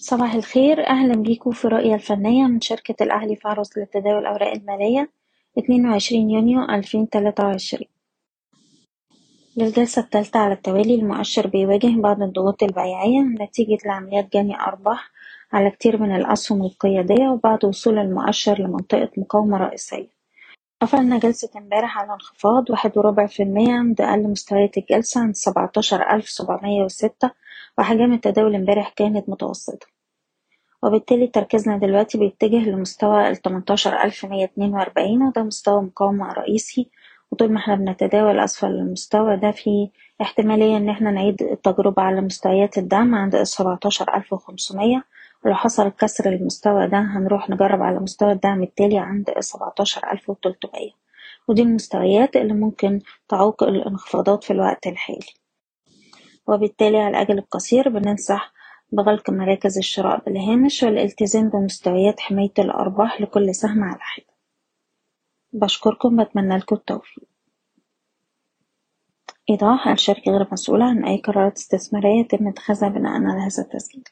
صباح الخير. أهلا بيكم في رؤية الفنية من شركة الأهلي في عروض لتداول الأوراق المالية اتنين وعشرين يونيو ألفين تلاتة وعشرين. للجلسة الثالثة على التوالي المؤشر بيواجه بعض الضغوط البيعية نتيجة لعمليات جني أرباح على كتير من الأسهم القيادية وبعد وصول المؤشر لمنطقة مقاومة رئيسية. قفلنا جلسة امبارح على انخفاض واحد وربع في المية عند أقل مستويات الجلسة عند سبعتاشر ألف سبعمية وستة وأحجام التداول امبارح كانت متوسطة. وبالتالي تركيزنا دلوقتي بيتجه لمستوى التمنتاشر ألف مية اتنين وأربعين وده مستوى مقاومة رئيسي. وطول ما إحنا بنتداول أسفل المستوى ده في احتمالية إن إحنا نعيد التجربة على مستويات الدعم عند السبعتاشر ألف وخمسمية. ولو حصل كسر المستوى ده هنروح نجرب على مستوى الدعم التالي عند سبعتاشر ألف وتلتمية. ودي المستويات اللي ممكن تعوق الانخفاضات في الوقت الحالي. وبالتالي على الأجل القصير بننصح بغلق مراكز الشراء بالهامش والالتزام بمستويات حماية الأرباح لكل سهم على حدة. بشكركم بتمنى لكم التوفيق. إيضاح الشركة غير مسؤولة عن أي قرارات استثمارية يتم اتخاذها بناء على هذا التسجيل.